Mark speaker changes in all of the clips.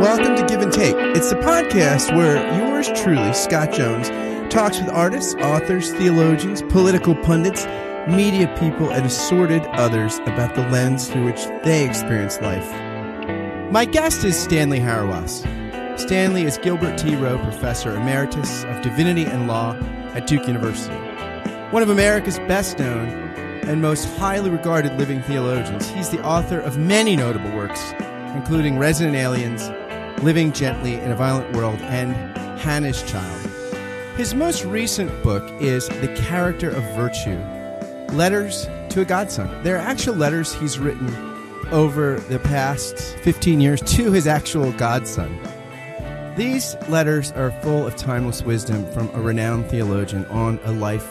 Speaker 1: Welcome to Give and Take. It's the podcast where yours truly, Scott Jones, talks with artists, authors, theologians, political pundits, media people, and assorted others about the lens through which they experience life. My guest is Stanley Hauerwas. Stanley is Gilbert T. Rowe Professor Emeritus of Divinity and Law at Duke University. One of America's best known and most highly regarded living theologians, he's the author of many notable works, including Resident Aliens, Living Gently in a Violent World, and Hannah's Child. His most recent book is The Character of Virtue Letters to a Godson. They're actual letters he's written over the past 15 years to his actual godson. These letters are full of timeless wisdom from a renowned theologian on a life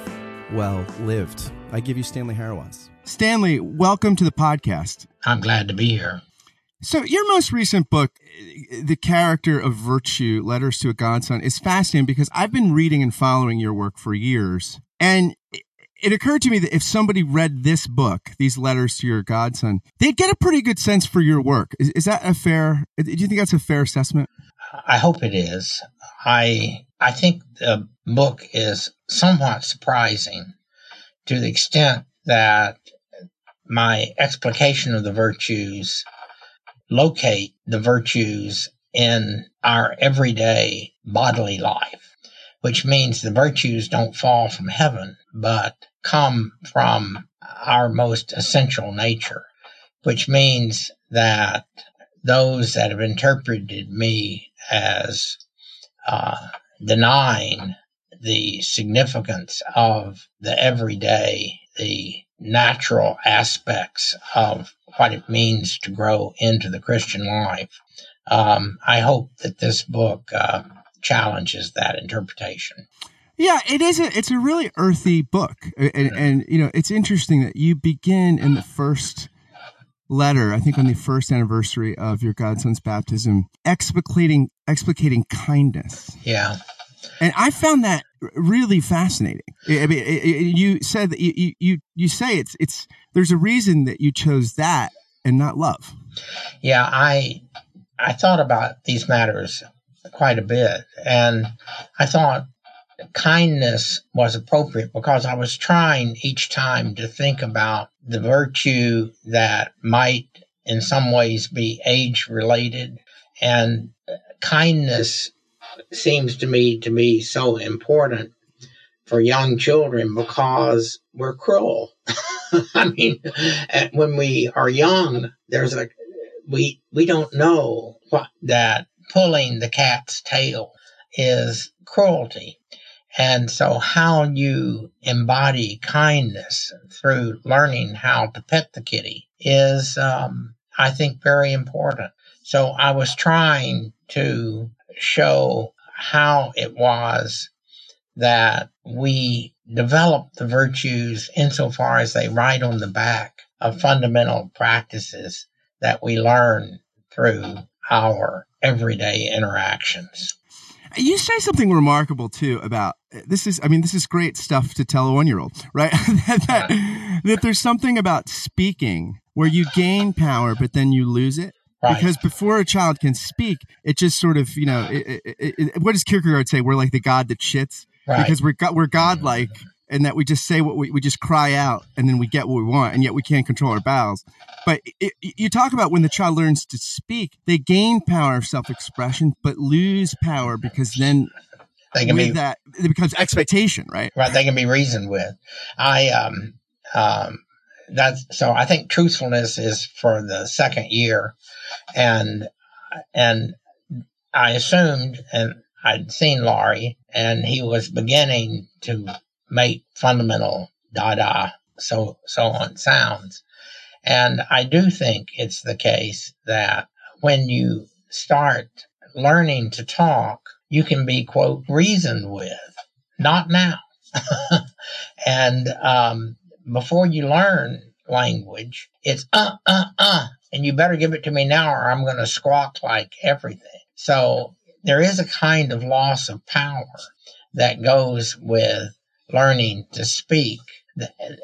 Speaker 1: well lived. I give you Stanley Hauerwas. Stanley, welcome to the podcast.
Speaker 2: I'm glad to be here.
Speaker 1: So, your most recent book, The Character of Virtue Letters to a Godson, is fascinating because I've been reading and following your work for years. And it occurred to me that if somebody read this book, these letters to your godson, they'd get a pretty good sense for your work. Is, is that a fair, do you think that's a fair assessment?
Speaker 2: I hope it is. I, I think the book is somewhat surprising to the extent that my explication of the virtues locate the virtues in our everyday bodily life, which means the virtues don't fall from heaven, but come from our most essential nature, which means that those that have interpreted me as uh, denying the significance of the everyday, the natural aspects of what it means to grow into the Christian life. Um, I hope that this book uh, challenges that interpretation.
Speaker 1: Yeah, it is. A, it's a really earthy book, and, and, you know, it's interesting that you begin in the first letter. I think on the first anniversary of your godson's baptism, explicating explicating kindness.
Speaker 2: Yeah,
Speaker 1: and I found that really fascinating. I mean, it, it, you said that you, you you say it's it's there's a reason that you chose that and not love.
Speaker 2: Yeah, I I thought about these matters quite a bit, and I thought kindness was appropriate because I was trying each time to think about the virtue that might in some ways be age related and kindness seems to me to be so important for young children because we're cruel. I mean, when we are young, there's a we we don't know what that pulling the cat's tail is cruelty. And so how you embody kindness through learning how to pet the kitty is, um, I think, very important. So I was trying to show how it was that we develop the virtues insofar as they ride on the back of fundamental practices that we learn through our everyday interactions.
Speaker 1: You say something remarkable too about this is I mean this is great stuff to tell a 1-year-old, right? that, that, that there's something about speaking where you gain power but then you lose it. Right. Because before a child can speak, it just sort of, you know, it, it, it, what does Kierkegaard say? We're like the God that shits. Right. Because we're we're godlike, and that we just say what we we just cry out, and then we get what we want, and yet we can't control our bowels. But you talk about when the child learns to speak, they gain power of self-expression, but lose power because then they can with be, that it becomes expectation, right?
Speaker 2: Right. They can be reasoned with. I um um that's so I think truthfulness is for the second year, and and I assumed and I'd seen Laurie and he was beginning to make fundamental Dada so so on sounds, and I do think it's the case that when you start learning to talk, you can be quote reasoned with, not now. and um, before you learn language, it's uh, uh, uh, and you better give it to me now or I'm going to squawk like everything. So there is a kind of loss of power that goes with learning to speak.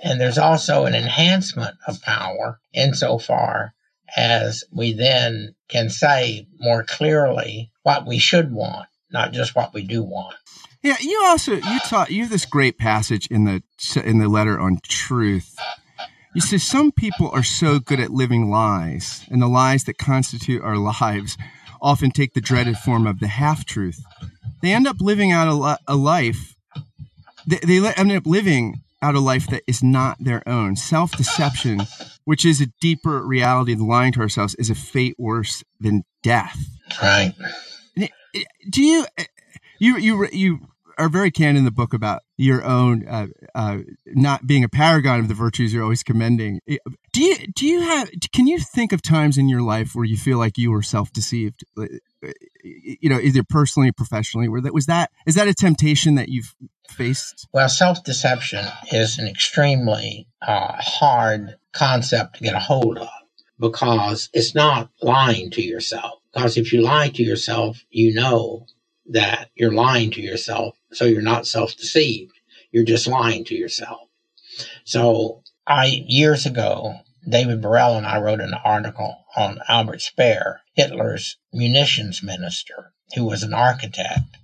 Speaker 2: And there's also an enhancement of power insofar as we then can say more clearly what we should want, not just what we do want.
Speaker 1: Yeah, you also you taught you have this great passage in the in the letter on truth. You say some people are so good at living lies, and the lies that constitute our lives often take the dreaded form of the half truth. They end up living out a, li- a life. They, they end up living out a life that is not their own. Self deception, which is a deeper reality than lying to ourselves, is a fate worse than death.
Speaker 2: Right.
Speaker 1: Eh, do eh, you you you you are very candid in the book about your own uh, uh, not being a paragon of the virtues you're always commending. Do you do you have? Can you think of times in your life where you feel like you were self deceived? You know, either personally or professionally. Where that was that is that a temptation that you've faced?
Speaker 2: Well, self deception is an extremely uh, hard concept to get a hold of because it's not lying to yourself. Because if you lie to yourself, you know that you're lying to yourself. So you're not self deceived. You're just lying to yourself. So I, years ago, David Burrell and I wrote an article on Albert Speer, Hitler's munitions minister, who was an architect.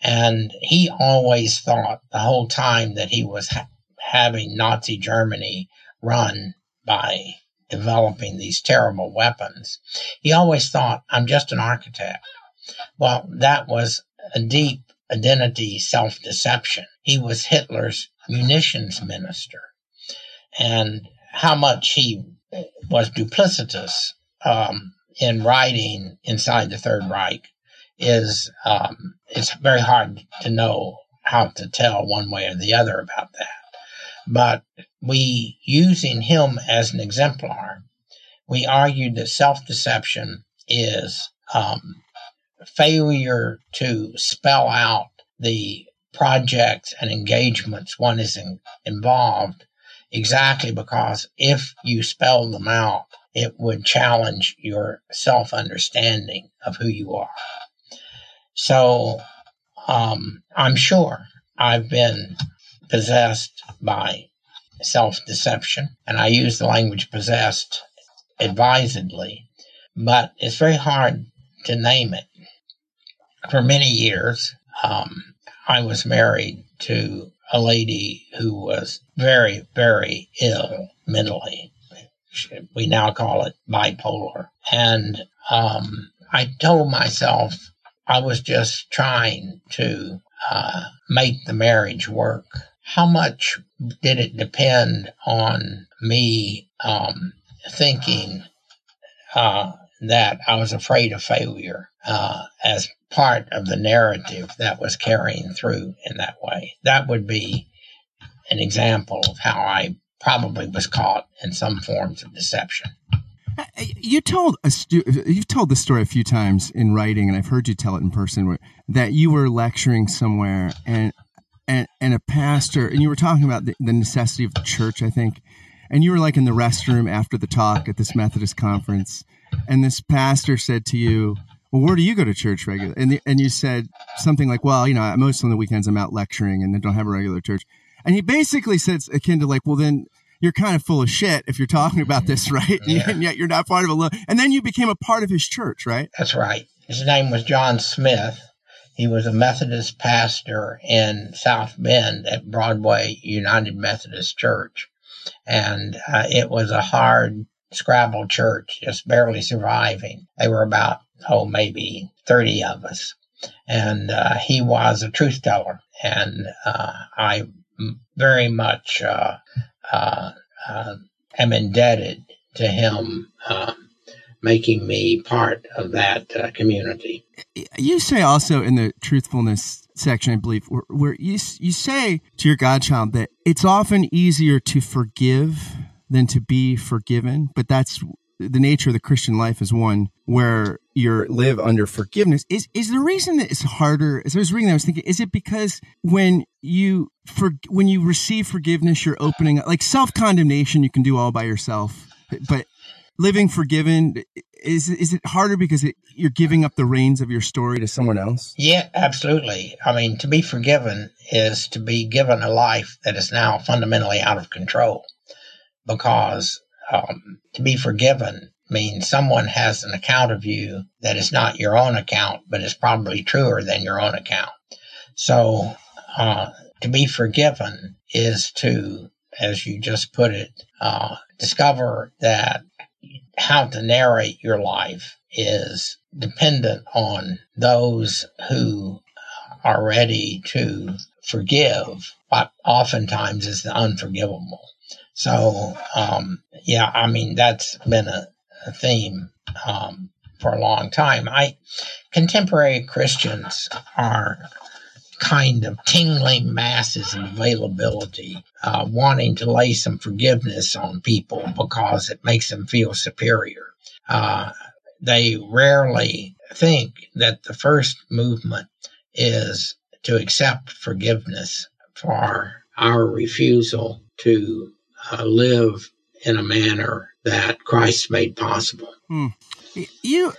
Speaker 2: And he always thought the whole time that he was ha- having Nazi Germany run by developing these terrible weapons, he always thought, I'm just an architect. Well, that was a deep identity self deception. He was Hitler's munitions minister. And how much he was duplicitous um, in writing inside the Third Reich is um, it's very hard to know how to tell one way or the other about that. But we, using him as an exemplar, we argued that self deception is um, failure to spell out the projects and engagements one is in, involved exactly because if you spell them out, it would challenge your self understanding of who you are. So um, I'm sure I've been possessed by self deception, and I use the language possessed advisedly, but it's very hard to name it for many years, um, I was married to a lady who was very, very ill mentally. We now call it bipolar. And um, I told myself I was just trying to uh, make the marriage work. How much did it depend on me um, thinking uh, that I was afraid of failure uh, as part of the narrative that was carrying through in that way. That would be an example of how I probably was caught in some forms of deception.
Speaker 1: You told a stu- you've told this story a few times in writing, and I've heard you tell it in person. Where, that you were lecturing somewhere, and and and a pastor, and you were talking about the, the necessity of the church, I think, and you were like in the restroom after the talk at this Methodist conference, and this pastor said to you, well, where do you go to church regularly? And, the, and you said something like, well, you know, most on the weekends I'm out lecturing and I don't have a regular church. And he basically said akin to like, well, then you're kind of full of shit if you're talking about this, right? Yeah. And yet you're not part of a, and then you became a part of his church, right?
Speaker 2: That's right. His name was John Smith. He was a Methodist pastor in South Bend at Broadway United Methodist Church. And uh, it was a hard Scrabble church, just barely surviving. They were about, oh, maybe 30 of us. And uh, he was a truth teller. And uh, I very much uh, uh, uh, am indebted to him making me part of that community.
Speaker 1: You say also in the truthfulness section, I believe, where, where you, you say to your godchild that it's often easier to forgive than to be forgiven. But that's the nature of the Christian life is one where you live under forgiveness. Is is the reason that it's harder? As I was reading, I was thinking, is it because when you for when you receive forgiveness, you're opening like self condemnation, you can do all by yourself, but living forgiven is is it harder because it, you're giving up the reins of your story to someone else?
Speaker 2: Yeah, absolutely. I mean, to be forgiven is to be given a life that is now fundamentally out of control because um, to be forgiven means someone has an account of you that is not your own account, but is probably truer than your own account. So, uh, to be forgiven is to, as you just put it, uh, discover that how to narrate your life is dependent on those who are ready to forgive what oftentimes is the unforgivable. So, um, yeah, I mean, that's been a, a theme um, for a long time. I contemporary Christians are kind of tingling masses of availability, uh, wanting to lay some forgiveness on people because it makes them feel superior. Uh, they rarely think that the first movement is to accept forgiveness for our refusal to uh, live in a manner that Christ made possible.
Speaker 1: Hmm. You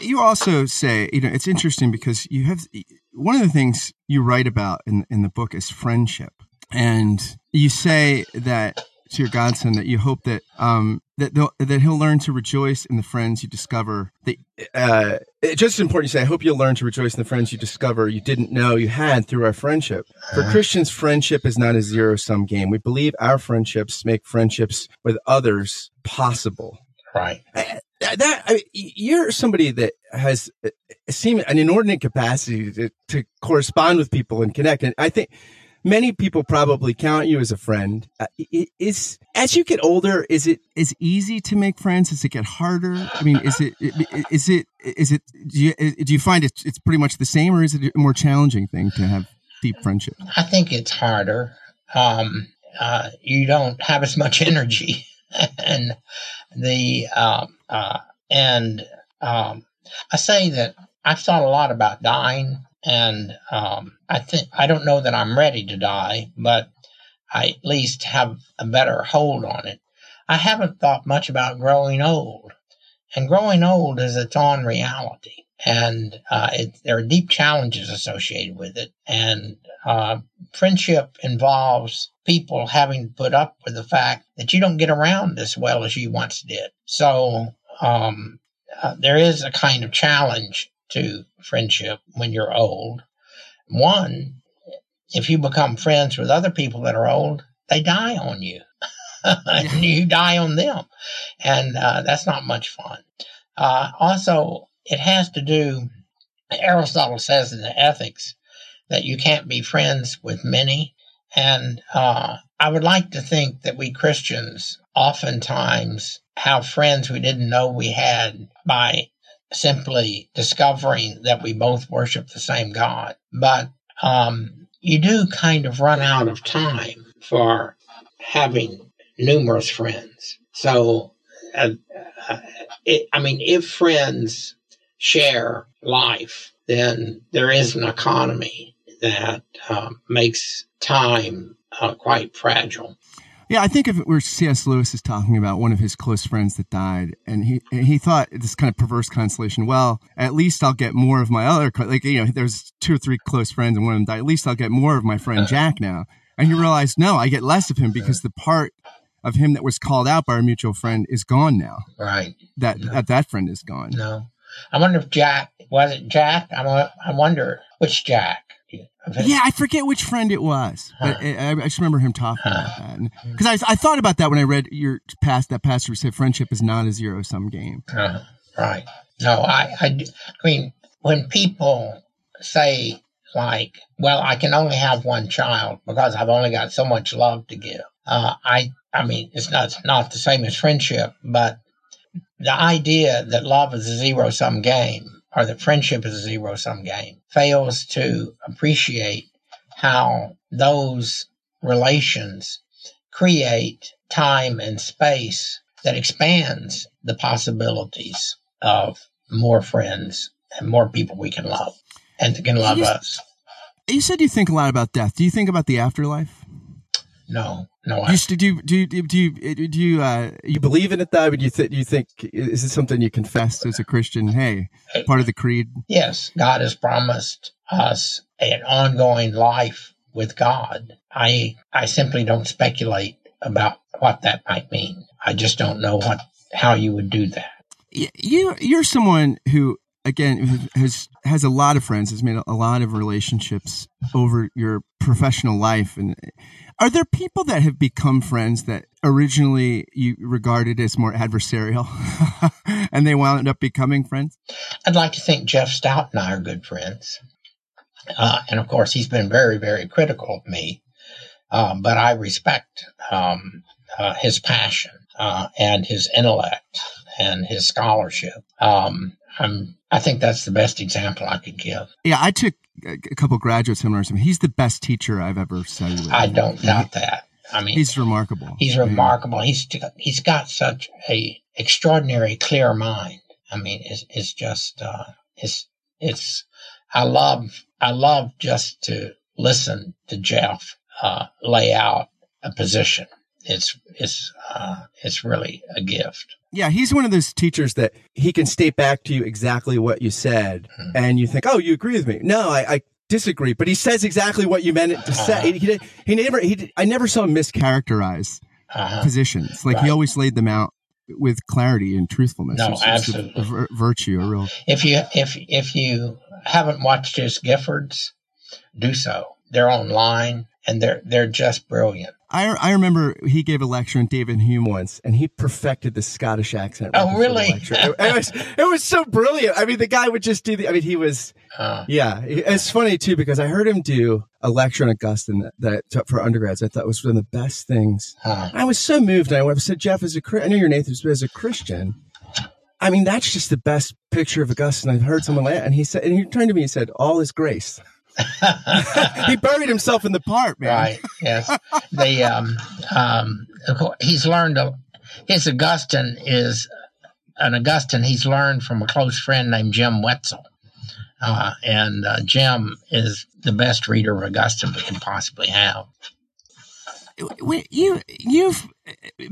Speaker 1: you also say you know it's interesting because you have one of the things you write about in in the book is friendship, and you say that to your godson that you hope that um, that that he'll learn to rejoice in the friends you discover. That, uh, it's just important to say, I hope you'll learn to rejoice in the friends you discover you didn't know you had through our friendship. For uh-huh. Christians, friendship is not a zero sum game. We believe our friendships make friendships with others possible.
Speaker 2: Right.
Speaker 1: that I mean, you're somebody that has uh, seem an inordinate capacity to, to correspond with people and connect. And I think many people probably count you as a friend. Uh, is as you get older, is it is easy to make friends? Does it get harder? I mean, is it is it is it do you, do you find it's it's pretty much the same, or is it a more challenging thing to have deep friendship?
Speaker 2: I think it's harder. Um, uh, you don't have as much energy, and the um, uh, and um, I say that I've thought a lot about dying and um, I think I don't know that I'm ready to die, but I at least have a better hold on it. I haven't thought much about growing old, and growing old is its own reality, and uh, it, there are deep challenges associated with it. And uh, friendship involves people having to put up with the fact that you don't get around as well as you once did. So um, uh, there is a kind of challenge to friendship when you're old. One, if you become friends with other people that are old, they die on you. and you die on them. And uh, that's not much fun. Uh, also, it has to do, Aristotle says in the Ethics that you can't be friends with many. And uh, I would like to think that we Christians oftentimes have friends we didn't know we had by simply discovering that we both worship the same God. But um, you do kind of run out of time for having numerous friends. So, uh, uh, it, I mean, if friends share life, then there is an economy that uh, makes time uh, quite fragile.
Speaker 1: Yeah, I think if it were C.S. Lewis is talking about one of his close friends that died, and he he thought this kind of perverse consolation. Well, at least I'll get more of my other like you know, there's two or three close friends, and one of them died. At least I'll get more of my friend Jack now. And he realized, no, I get less of him because the part of him that was called out by our mutual friend is gone now.
Speaker 2: Right.
Speaker 1: That no. that that friend is gone.
Speaker 2: No, I wonder if Jack was it Jack. I'm I wonder which Jack.
Speaker 1: Yeah, I forget which friend it was, but huh. I, I, just remember him talking huh. about that. Because I, I thought about that when I read your past that pastor who said friendship is not a zero sum game.
Speaker 2: Uh, right. No, I, I, I mean, when people say like, well, I can only have one child because I've only got so much love to give. Uh, I, I mean, it's not not the same as friendship, but the idea that love is a zero sum game or that friendship is a zero sum game, fails to appreciate how those relations create time and space that expands the possibilities of more friends and more people we can love and that can love
Speaker 1: you,
Speaker 2: us.
Speaker 1: You said you think a lot about death. Do you think about the afterlife?
Speaker 2: No, no.
Speaker 1: I, do you do you do you do you uh, you believe in it though? Do you think you think is it something you confess as a Christian? Hey, part of the creed.
Speaker 2: Yes, God has promised us an ongoing life with God. I I simply don't speculate about what that might mean. I just don't know what how you would do that.
Speaker 1: you you're someone who again has has a lot of friends, has made a lot of relationships over your professional life, and are there people that have become friends that originally you regarded as more adversarial, and they wound up becoming friends?
Speaker 2: I'd like to think Jeff Stout and I are good friends, uh, and of course he's been very very critical of me, um, but I respect um, uh, his passion uh, and his intellect and his scholarship. Um, I'm, I think that's the best example I could give.
Speaker 1: Yeah, I took a couple graduate seminars. I mean, he's the best teacher I've ever studied with.
Speaker 2: I don't doubt that. I mean,
Speaker 1: he's remarkable.
Speaker 2: He's remarkable. Yeah. He's he's got such a extraordinary clear mind. I mean, it's it's just uh, it's it's. I love I love just to listen to Jeff uh, lay out a position it's it's uh, it's really a gift.
Speaker 1: Yeah, he's one of those teachers that he can state back to you exactly what you said, mm-hmm. and you think, "Oh, you agree with me?" No, I, I disagree, but he says exactly what you meant it to uh-huh. say. He, he never he I never saw him mischaracterize uh-huh. positions. Like right. he always laid them out with clarity and truthfulness.
Speaker 2: No, absolutely,
Speaker 1: a, a virtue, a real.
Speaker 2: If you if if you haven't watched his Giffords, do so. They're online and they're they're just brilliant.
Speaker 1: I, I remember he gave a lecture on David Hume once, and he perfected the Scottish accent.
Speaker 2: Right oh, really?
Speaker 1: it, it, was it was so brilliant. I mean, the guy would just do the. I mean, he was. Uh, yeah, it's funny too because I heard him do a lecture on Augustine that, that for undergrads. I thought was one of the best things. I was so moved. I said, Jeff, as a I know you're Nathan, but as a Christian, I mean, that's just the best picture of Augustine I've heard someone lay. And he said, and he turned to me and said, "All is grace." he buried himself in the part, man.
Speaker 2: Right. Yes. the um, um, he's learned. A, his Augustine is an Augustine he's learned from a close friend named Jim Wetzel. Uh, and uh, Jim is the best reader of Augustine we can possibly have.
Speaker 1: You you've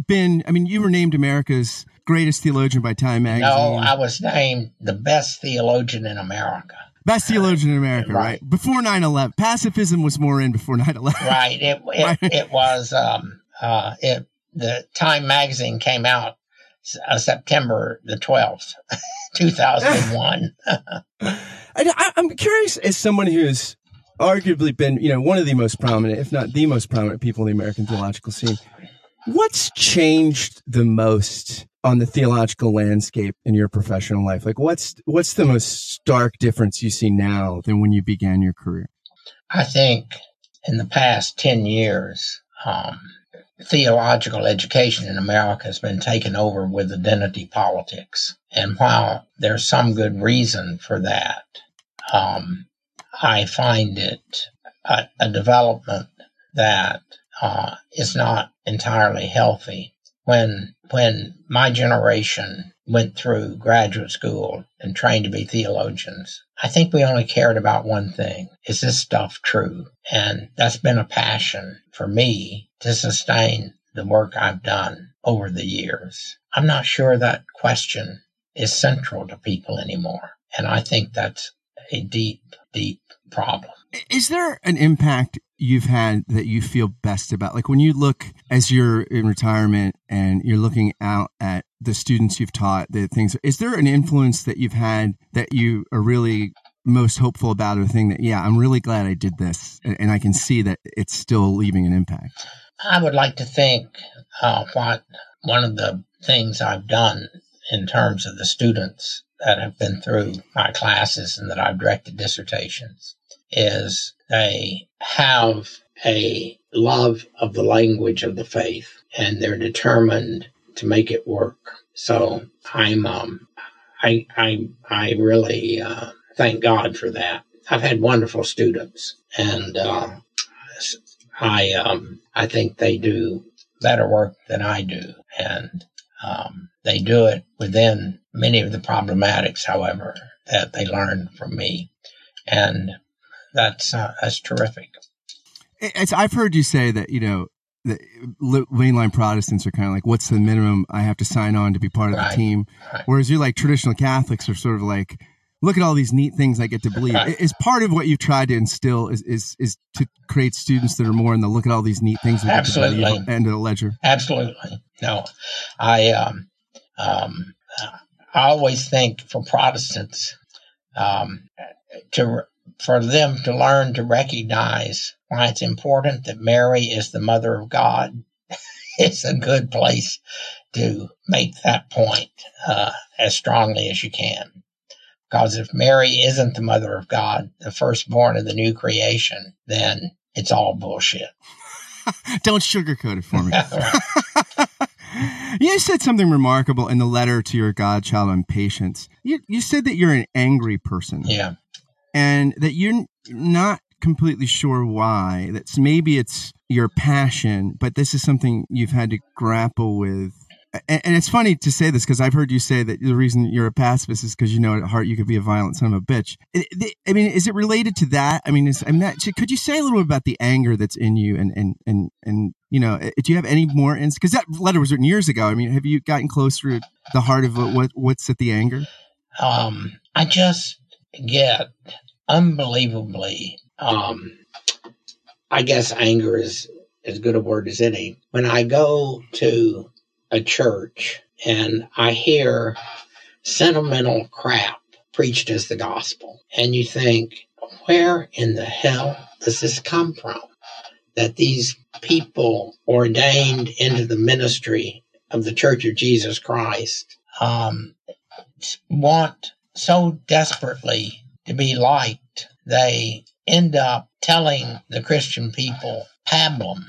Speaker 1: been. I mean, you were named America's greatest theologian by Time magazine.
Speaker 2: No, I was named the best theologian in America.
Speaker 1: Best theologian in America, right? right? Before 9 11. Pacifism was more in before 9 11.
Speaker 2: Right. It, it, right. it was, um, uh, it, the Time magazine came out uh, September the 12th, 2001.
Speaker 1: I, am curious, as someone who's arguably been, you know, one of the most prominent, if not the most prominent people in the American theological scene, what's changed the most on the theological landscape in your professional life? Like what's what's the most stark difference you see now than when you began your career?
Speaker 2: I think in the past 10 years, um, theological education in America has been taken over with identity politics. And while there's some good reason for that, um, I find it a, a development that uh, is not entirely healthy when when my generation went through graduate school and trained to be theologians, I think we only cared about one thing. Is this stuff true? And that's been a passion for me to sustain the work I've done over the years. I'm not sure that question is central to people anymore. And I think that's a deep, deep problem.
Speaker 1: Is there an impact you've had that you feel best about? Like when you look as you're in retirement and you're looking out at the students you've taught, the things, is there an influence that you've had that you are really most hopeful about or thing that, yeah, I'm really glad I did this and, I can see that it's still leaving an impact?
Speaker 2: I would like to think uh, what one of the things I've done in terms of the students that have been through my classes and that I've directed dissertations is they have a love of the language of the faith and they're determined to make it work. So I'm, um, I, I, I really, uh, thank God for that. I've had wonderful students and, uh, I, um, I think they do better work than I do. And, um, they do it within many of the problematics, however, that they learn from me. And that's uh, that's terrific.
Speaker 1: It's, I've heard you say that you know the mainline Protestants are kind of like, what's the minimum I have to sign on to be part of right. the team? Right. Whereas you're like traditional Catholics are sort of like, look at all these neat things I get to believe. Right. Is part of what you've tried to instill is, is is to create students that are more in the look at all these neat things we
Speaker 2: Absolutely.
Speaker 1: get to end of the ledger.
Speaker 2: Absolutely. No, I um um I always think for Protestants, um, to for them to learn to recognize why it's important that Mary is the mother of God. it's a good place to make that point uh, as strongly as you can. Because if Mary isn't the mother of God, the firstborn of the new creation, then it's all bullshit.
Speaker 1: Don't sugarcoat it for me. you said something remarkable in the letter to your godchild on patience. You, you said that you're an angry person.
Speaker 2: Yeah.
Speaker 1: And that you're not completely sure why. That's maybe it's your passion, but this is something you've had to grapple with and, and, it's funny to say this because I've heard you say that the reason you're a pacifist is because you know at heart you could be a violent son of a bitch. I mean, is it related to that? I mean, is, I mean, that, could you say a little bit about the anger that's in you and and and and you know, do you have any more? Because that letter was written years ago. I mean, have you gotten closer to the heart of what what's at the anger?
Speaker 2: Um, I just get unbelievably. Um, I guess anger is as good a word as any. When I go to a church and I hear sentimental crap preached as the gospel. And you think, where in the hell does this come from? That these people ordained into the ministry of the Church of Jesus Christ um, want so desperately to be liked, they end up telling the Christian people pablum.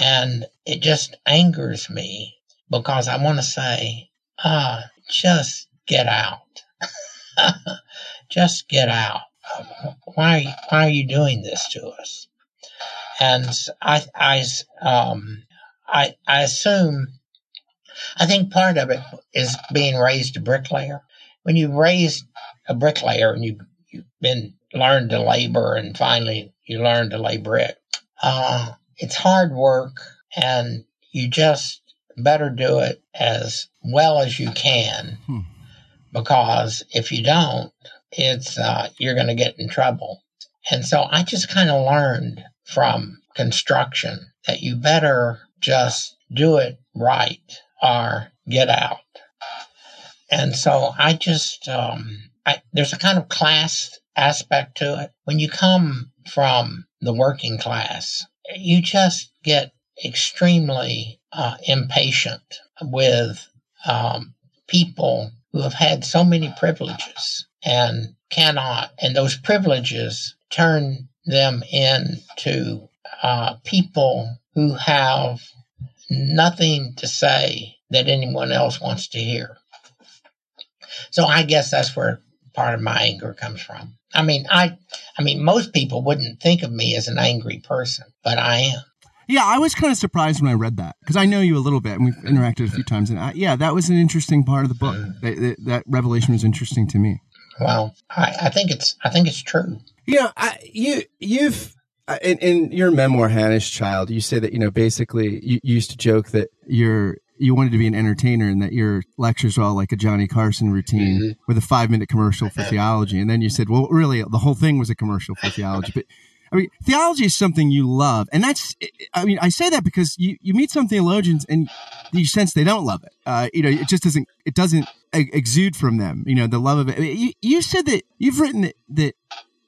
Speaker 2: And it just angers me because I want to say, ah, just get out. just get out. Why, why are you doing this to us? And I, I, um, I, I assume, I think part of it is being raised a bricklayer. When you raise a bricklayer and you, you've been learned to labor and finally you learn to lay brick, uh, it's hard work and you just better do it as well as you can hmm. because if you don't, it's uh, you're going to get in trouble. And so I just kind of learned from construction that you better just do it right or get out. And so I just um, I, there's a kind of class aspect to it. When you come from the working class, you just get extremely uh, impatient with um, people who have had so many privileges and cannot, and those privileges turn them into uh, people who have nothing to say that anyone else wants to hear. So I guess that's where part of my anger comes from. I mean, I, I mean, most people wouldn't think of me as an angry person, but I am.
Speaker 1: Yeah, I was kind of surprised when I read that because I know you a little bit and we've interacted a few times. And I, yeah, that was an interesting part of the book. That, that, that revelation was interesting to me.
Speaker 2: Well, I, I, think it's I think it's true.
Speaker 1: Yeah, I, you you've uh, in, in, your memoir, Hannah's Child, you say that you know basically you, you used to joke that you're you wanted to be an entertainer and that your lectures were all like a Johnny Carson routine mm-hmm. with a five minute commercial for theology. And then you said, well, really, the whole thing was a commercial for theology. But I mean, theology is something you love. And that's, I mean, I say that because you, you meet some theologians and you sense they don't love it. Uh, you know, it just doesn't, it doesn't exude from them, you know, the love of it. You, you said that you've written that, that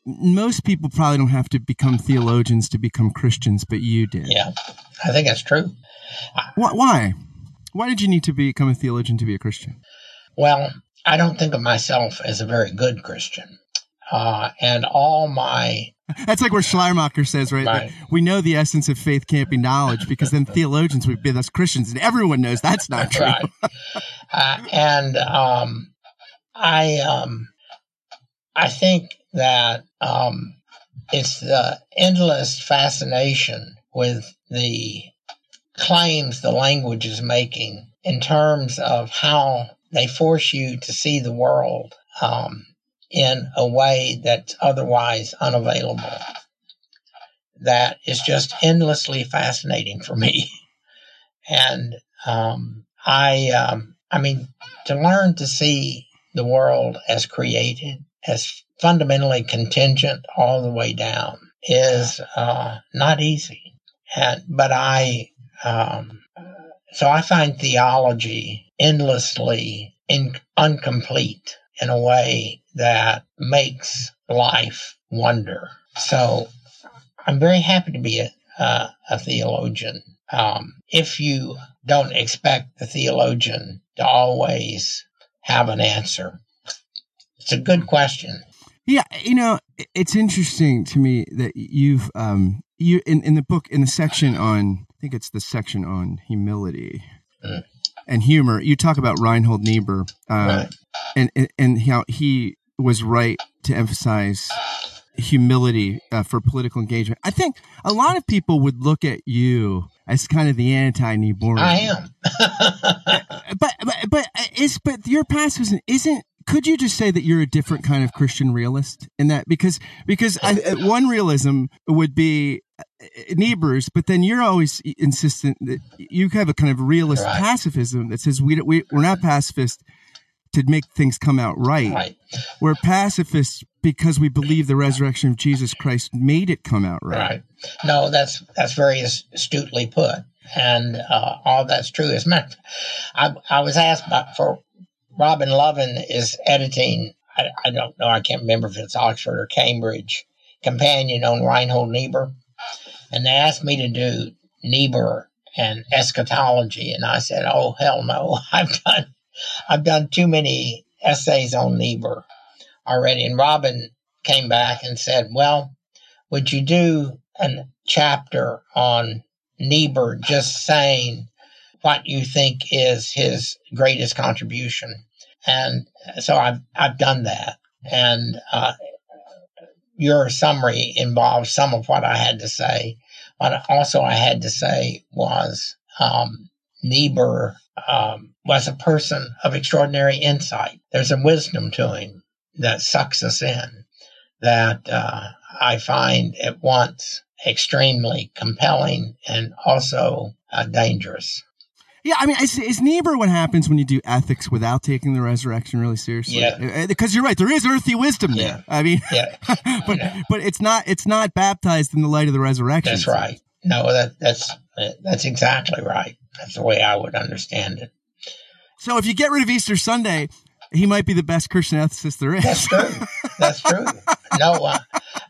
Speaker 1: most people probably don't have to become theologians to become Christians, but you did.
Speaker 2: Yeah, I think that's true.
Speaker 1: Why? Why, did you need to become a theologian to be a Christian?
Speaker 2: Well, I don't think of myself as a very good Christian. Uh, and all my
Speaker 1: that's like where Schleiermacher says, right? right. We know the essence of faith can't be knowledge because then theologians would be us Christians, and everyone knows that's not true. right.
Speaker 2: uh, and um, I, um, I think that um, it's the endless fascination with the claims the language is making in terms of how they force you to see the world um, in a way that's otherwise unavailable. That is just endlessly fascinating for me. And um, I, um, I mean, to learn to see the world as created, as fundamentally contingent all the way down is uh, not easy. And but I, um, so I find theology endlessly in, incomplete in a way that makes life wonder. So I'm very happy to be a, uh, a theologian. Um, if you don't expect the theologian to always have an answer, it's a good question.
Speaker 1: Yeah, you know, it's interesting to me that you've um you in in the book in the section on think it's the section on humility. Mm. And humor. You talk about Reinhold Niebuhr, uh, right. and, and and how he was right to emphasize humility uh, for political engagement. I think a lot of people would look at you as kind of the anti Niebuhr.
Speaker 2: I am,
Speaker 1: but but but is but your pacifism isn't. Could you just say that you're a different kind of Christian realist in that because because I, one realism would be uh, Niebuhr's, but then you're always insistent that you have a kind of realist right. pacifism that says we, we we're not pacifist to make things come out right. right. We're pacifists because we believe the resurrection of Jesus Christ made it come out right. Right.
Speaker 2: No, that's that's very astutely put, and uh, all that's true. As matter, I I was asked about for Robin Lovin is editing. I, I don't know. I can't remember if it's Oxford or Cambridge companion on Reinhold Niebuhr, and they asked me to do Niebuhr and eschatology, and I said, "Oh hell no! I've done I've done too many essays on Niebuhr already. And Robin came back and said, Well, would you do a chapter on Niebuhr just saying what you think is his greatest contribution? And so I've, I've done that. And uh, your summary involves some of what I had to say. But also I had to say was um, Niebuhr um, was a person of extraordinary insight. There's a wisdom to him that sucks us in that uh, I find at once extremely compelling and also uh, dangerous.
Speaker 1: Yeah, I mean, it's, is Niebuhr what happens when you do ethics without taking the resurrection really seriously?
Speaker 2: Yeah,
Speaker 1: because uh, you're right, there is earthy wisdom there. Yeah. I mean, yeah, but yeah. but it's not it's not baptized in the light of the resurrection.
Speaker 2: That's right. No, that that's that's exactly right. That's the way I would understand it.
Speaker 1: So if you get rid of Easter Sunday, he might be the best Christian ethicist there is.
Speaker 2: That's true. That's true. no, uh,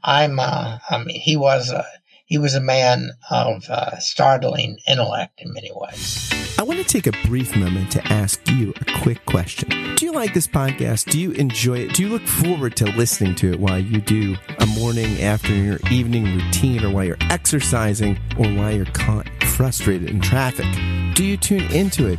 Speaker 2: I'm. Uh, I mean, he was. Uh, he was a man of uh, startling intellect in many ways.
Speaker 1: I want to take a brief moment to ask you a quick question. Do you like this podcast? Do you enjoy it? Do you look forward to listening to it while you do a morning, afternoon, or evening routine, or while you're exercising, or while you're caught frustrated in traffic? Do you tune into it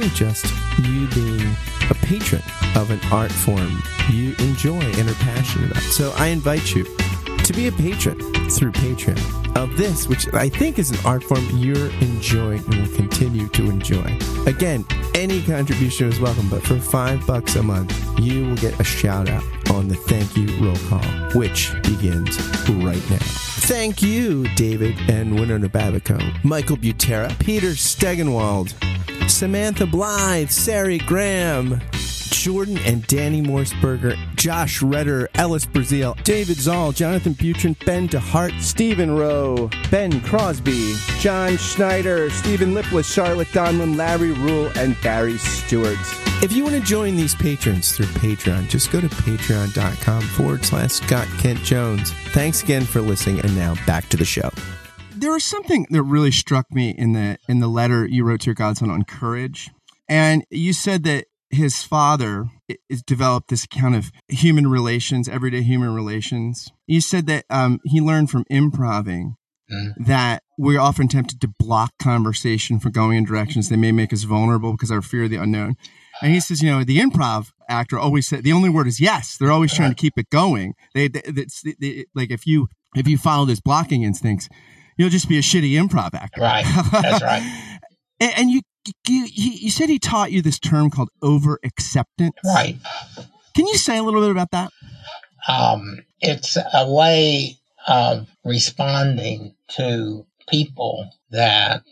Speaker 1: just you being a patron of an art form you enjoy and are passionate about. So I invite you to be a patron through Patreon of this, which I think is an art form you're enjoying and will continue to enjoy. Again, any contribution is welcome, but for five bucks a month, you will get a shout out on the thank you roll call, which begins right now. Thank you, David and Winona Babico, Michael Butera, Peter Stegenwald, Samantha Blythe, Sari Graham, Jordan and Danny Morseberger, Josh Redder, Ellis Brazil, David Zoll, Jonathan Butrin, Ben DeHart, Stephen Rowe, Ben Crosby, John Schneider, Stephen Lipless, Charlotte Donlin, Larry Rule, and Barry Stewart. If you want to join these patrons through Patreon, just go to patreon.com forward slash Scott Kent Jones. Thanks again for listening, and now back to the show there was something that really struck me in the in the letter you wrote to your godson on courage and you said that his father has developed this kind of human relations, everyday human relations. You said that um, he learned from improving mm. that we're often tempted to block conversation from going in directions that may make us vulnerable because our fear of the unknown. And he says, you know, the improv actor always said the only word is yes. They're always trying to keep it going. They, they, they, they like if you if you follow those blocking instincts, you'll just be a shitty improv actor.
Speaker 2: Right. That's right.
Speaker 1: and, and you you, you said he taught you this term called over acceptance.
Speaker 2: Right.
Speaker 1: Can you say a little bit about that?
Speaker 2: Um, it's a way of responding to people that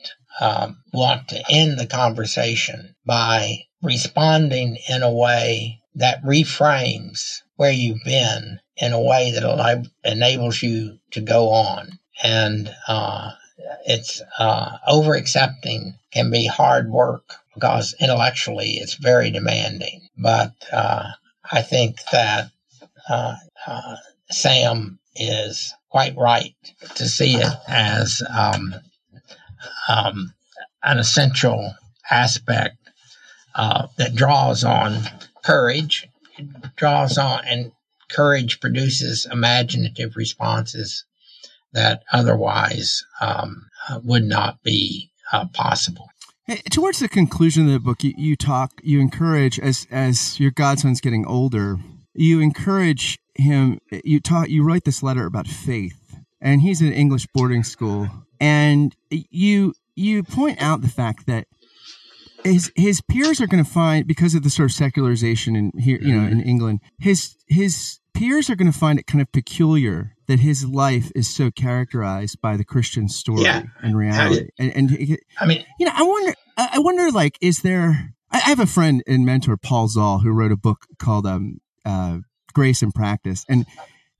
Speaker 2: um, want to end the conversation by responding in a way that reframes where you've been in a way that enables you to go on. And uh, it's uh, over accepting can be hard work because intellectually it's very demanding. But uh, I think that uh, uh, Sam is quite right to see it as um, um, an essential aspect uh, that draws on courage, draws on, and courage produces imaginative responses that otherwise um, would not be uh, possible.
Speaker 1: Towards the conclusion of the book, you, you talk, you encourage as as your godson's getting older, you encourage him. You taught, you write this letter about faith, and he's in English boarding school, and you you point out the fact that his his peers are going to find because of the sort of secularization in here, you know, in mm-hmm. England, his his peers are going to find it kind of peculiar that his life is so characterized by the Christian story yeah. and reality. And, and, I mean, you know, I wonder, I wonder, like, is there? I have a friend and mentor, Paul Zahl, who wrote a book called um, uh, "Grace in Practice," and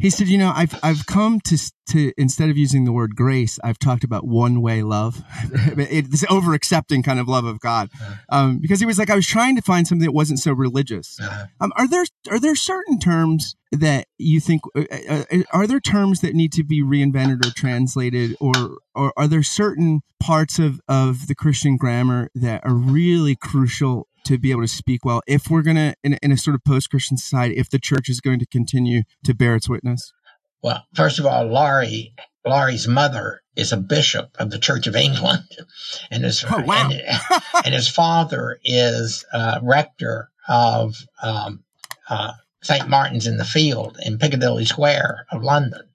Speaker 1: he said, you know, I've I've come to to instead of using the word grace, I've talked about one way love, this over accepting kind of love of God, um, because he was like, I was trying to find something that wasn't so religious. Um, are there are there certain terms that you think uh, uh, uh, are there terms that need to be reinvented or translated, or or are there certain parts of of the Christian grammar that are really crucial to be able to speak well if we're going to, in, in, a sort of post Christian society, if the church is going to continue to bear its witness?
Speaker 2: Well, first of all, Laurie, Laurie's mother is a bishop of the Church of England, and his
Speaker 1: oh, wow.
Speaker 2: and, and, his father is uh, rector of um, uh, St. Martin's in the Field in Piccadilly Square of London.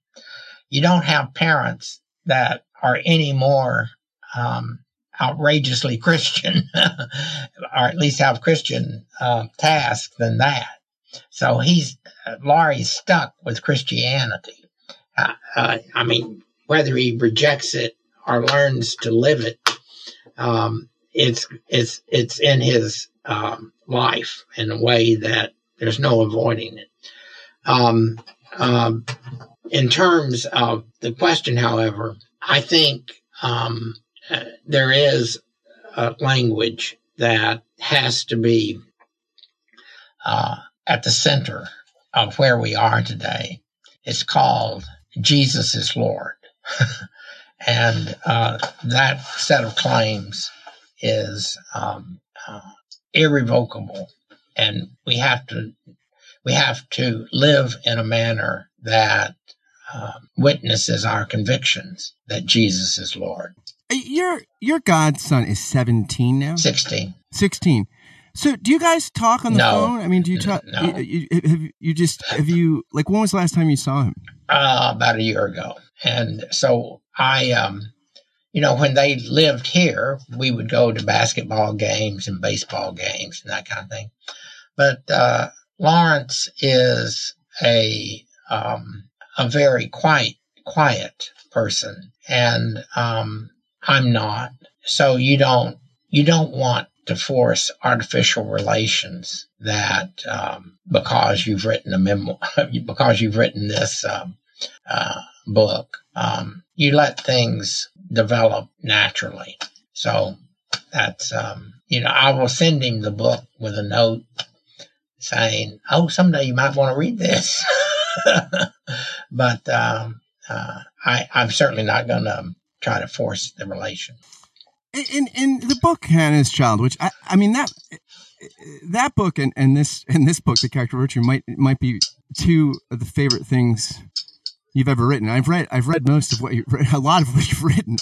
Speaker 2: You don't have parents that are any more um, outrageously Christian, or at least have Christian uh, than that. So he's Laurie's stuck with Christianity. Uh, uh, I mean, whether he rejects it or learns to live it, um, it's it's it's in his um, life in a way that there's no avoiding it. Um, um in terms of the question, however, I think um, there is a language that has to be uh, at the center of where we are today. It's called Jesus is Lord. and uh, that set of claims is um, uh, irrevocable. And we have to we have to live in a manner that uh, witnesses our convictions that Jesus is Lord.
Speaker 1: Your your godson is 17 now?
Speaker 2: 16.
Speaker 1: 16. So do you guys talk on the
Speaker 2: no.
Speaker 1: phone? I mean, do you talk?
Speaker 2: No.
Speaker 1: You, you, have you just, have you, like, when was the last time you saw him?
Speaker 2: Uh, about a year ago. And so I, um, you know, when they lived here, we would go to basketball games and baseball games and that kind of thing. But, uh, Lawrence is a, um, a very quiet, quiet person. And, um, I'm not. So you don't you don't want to force artificial relations that um, because you've written a memoir, because you've written this um, uh, book, um, you let things develop naturally. So that's um, you know I will send him the book with a note saying, "Oh, someday you might want to read this," but um, uh, I, I'm certainly not going to try to force the relation.
Speaker 1: In in the book Hannah's Child, which I, I mean that that book and, and this and this book, The Character Virtue, might might be two of the favorite things you've ever written. I've read I've read most of what you've read, a lot of what you've written.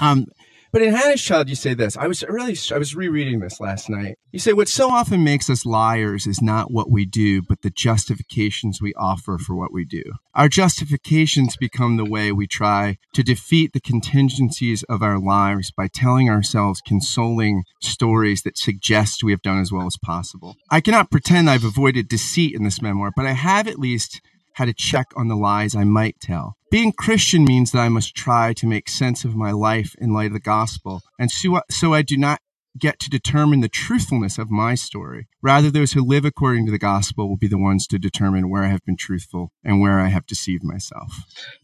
Speaker 1: Um, But in Hannah's Child, you say this. I was really, I was rereading this last night. You say, what so often makes us liars is not what we do, but the justifications we offer for what we do. Our justifications become the way we try to defeat the contingencies of our lives by telling ourselves consoling stories that suggest we have done as well as possible. I cannot pretend I've avoided deceit in this memoir, but I have at least had to check on the lies I might tell. Being Christian means that I must try to make sense of my life in light of the gospel, and so, so I do not get to determine the truthfulness of my story. Rather, those who live according to the gospel will be the ones to determine where I have been truthful and where I have deceived myself.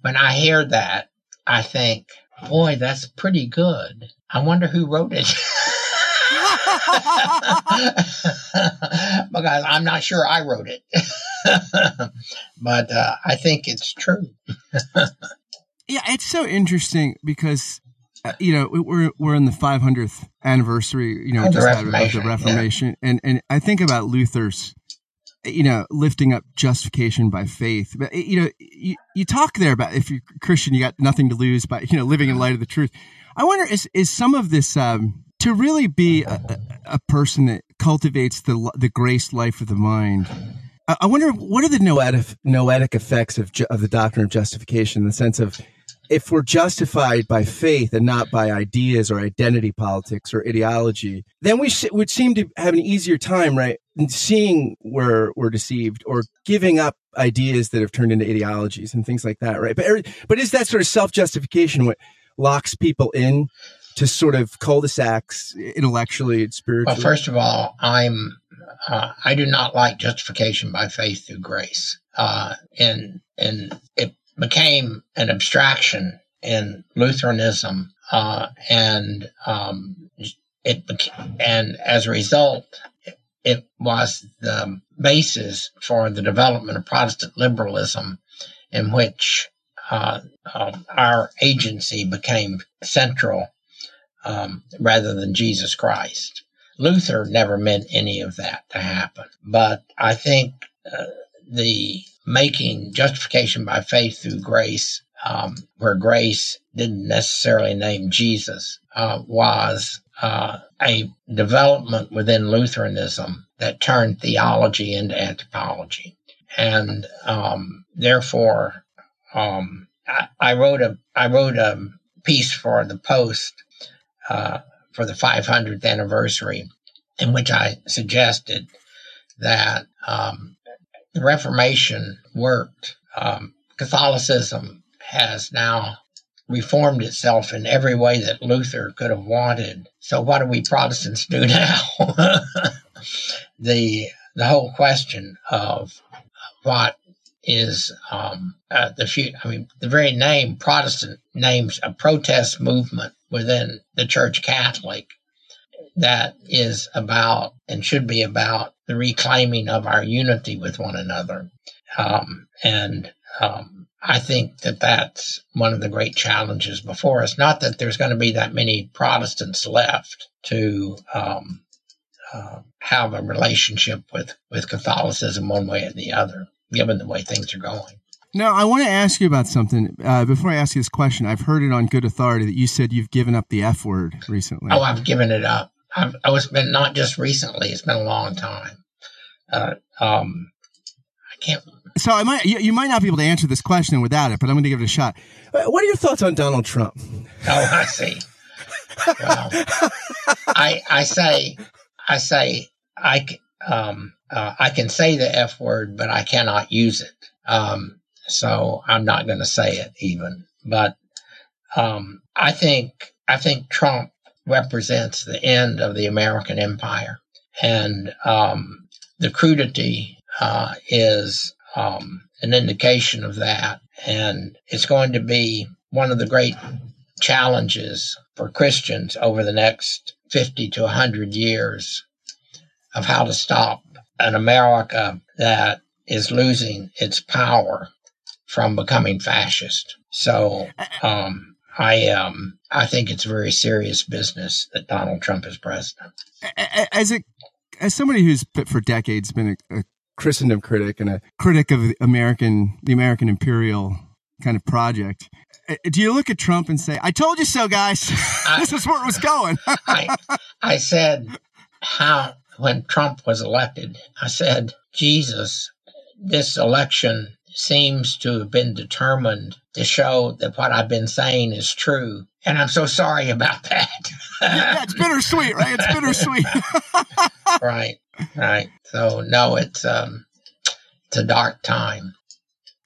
Speaker 2: When I hear that, I think, boy, that's pretty good. I wonder who wrote it. because I'm not sure I wrote it. but uh, I think it's true.
Speaker 1: yeah, it's so interesting because uh, you know we're we're in the 500th anniversary, you know, just of the Reformation, yeah. and and I think about Luther's you know, lifting up justification by faith. But you know, you, you talk there about if you're Christian, you got nothing to lose by you know living in light of the truth. I wonder is is some of this um, to really be a, a, person that cultivates the the grace life of the mind. I, wonder what are the noetic, noetic effects of of the doctrine of justification in the sense of if we're justified by faith and not by ideas or identity politics or ideology, then we sh- would seem to have an easier time, right, in seeing where we're deceived or giving up ideas that have turned into ideologies and things like that, right? But but is that sort of self justification what locks people in to sort of cul-de-sacs intellectually and spiritually?
Speaker 2: Well, first of all, I'm uh, I do not like justification by faith through grace, uh, and and it became an abstraction in Lutheranism, uh, and um, it became, and as a result, it, it was the basis for the development of Protestant liberalism, in which uh, uh, our agency became central um, rather than Jesus Christ. Luther never meant any of that to happen. But I think uh, the making justification by faith through grace, um, where grace didn't necessarily name Jesus, uh, was uh, a development within Lutheranism that turned theology into anthropology. And um, therefore, um, I, I, wrote a I wrote a piece for the Post uh, for the 500th anniversary, in which I suggested that um, the Reformation worked. Um, Catholicism has now reformed itself in every way that Luther could have wanted. So what do we Protestants do now? the the whole question of what is um, uh, the future. I mean, the very name Protestant names a protest movement within the Church Catholic that is about and should be about the reclaiming of our unity with one another. Um, and um, I think that that's one of the great challenges before us. Not that there's going to be that many Protestants left to um, uh, have a relationship with, with Catholicism one way or the other, given the way things are going.
Speaker 1: Now, I want to ask you about something. Uh, before I ask you this question, I've heard it on good authority that you said you've given up the F word recently.
Speaker 2: Oh, I've given it up. I've, oh, it's been not just recently; it's been a long time. Uh, um, I can't.
Speaker 1: So I might you, you, might not be able to answer this question without it, but I'm going to give it a shot. Uh, what are your thoughts on Donald Trump?
Speaker 2: Oh, I see. well, I I say I say I um uh, I can say the F word, but I cannot use it. Um, so I'm not going to say it even. But um, I think I think Trump represents the end of the American empire, and um, the crudity uh, is um, an indication of that. And it's going to be one of the great challenges for Christians over the next 50 to 100 years of how to stop an America that is losing its power from becoming fascist. So um, I um, I think it's very serious business that Donald Trump is president.
Speaker 1: As a as somebody who's for decades been a, a Christendom critic and a critic of American the American imperial kind of project. Uh, do you look at Trump and say, "I told you so, guys.
Speaker 2: I-
Speaker 1: this is where it was going"?
Speaker 2: I, I said how when Trump was elected, I said, Jesus, this election seems to have been determined to show that what I've been saying is true. And I'm so sorry about that.
Speaker 1: yeah, it's bittersweet, right? It's bittersweet.
Speaker 2: right, right. So no, it's um it's a dark time.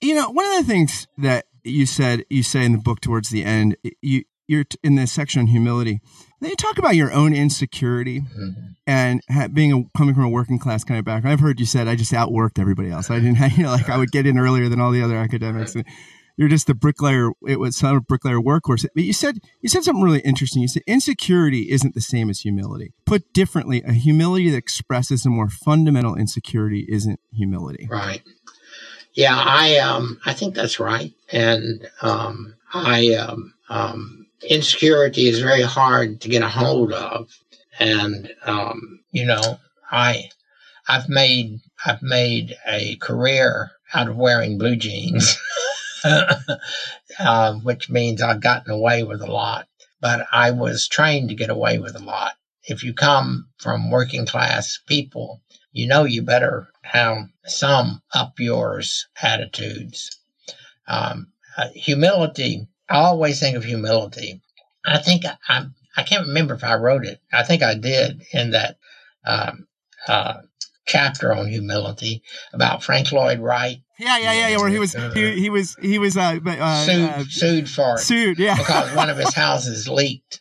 Speaker 1: you know, one of the things that you said you say in the book towards the end, you you're in the section on humility. Then you talk about your own insecurity
Speaker 2: Mhm.
Speaker 1: and ha- being a, coming from a working class kind of background. I've heard you said I just outworked everybody else. I didn't, have, you know, like I would get in earlier than all the other academics. And you're just the bricklayer. It was some bricklayer workhorse. But you said you said something really interesting. You said insecurity isn't the same as humility. Put differently, a humility that expresses a more fundamental insecurity isn't humility.
Speaker 2: Right. Yeah, I um I think that's right. And um I um um insecurity is very hard to get a hold of. And um you know, I I've made I've made a career out of wearing blue jeans. uh, which means I've gotten away with a lot. But I was trained to get away with a lot. If you come from working class people, you know you better have some up yours attitudes. Um, uh, humility, I always think of humility. I think I, I, I can't remember if I wrote it. I think I did in that um, uh, chapter on humility about Frank Lloyd Wright
Speaker 1: Yeah, yeah, yeah, yeah. Where he was, he, he was, he was uh, uh,
Speaker 2: sued,
Speaker 1: uh,
Speaker 2: sued for it
Speaker 1: sued. Yeah,
Speaker 2: because one of his houses leaked.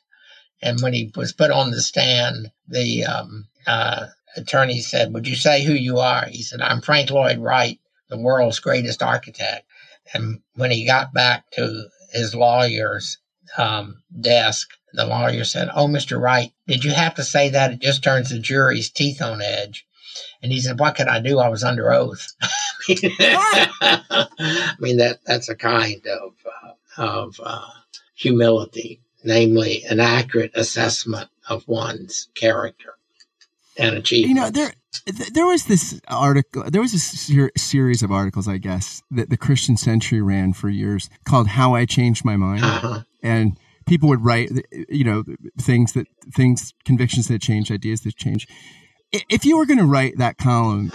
Speaker 2: And when he was put on the stand, the um, uh, attorney said, Would you say who you are? He said, I'm Frank Lloyd Wright, the world's greatest architect. And when he got back to his lawyer's um, desk, the lawyer said, Oh, Mr. Wright, did you have to say that? It just turns the jury's teeth on edge. And he said, What could I do? I was under oath. I mean, that that's a kind of, uh, of uh, humility, namely an accurate assessment of one's character and achievement.
Speaker 1: you know there. Th- There was this article. There was a ser- series of articles, I guess, that the Christian Century ran for years, called "How I Changed My Mind,"
Speaker 2: uh-huh.
Speaker 1: and people would write, you know, things that things, convictions that change, ideas that change. If you were going to write that column,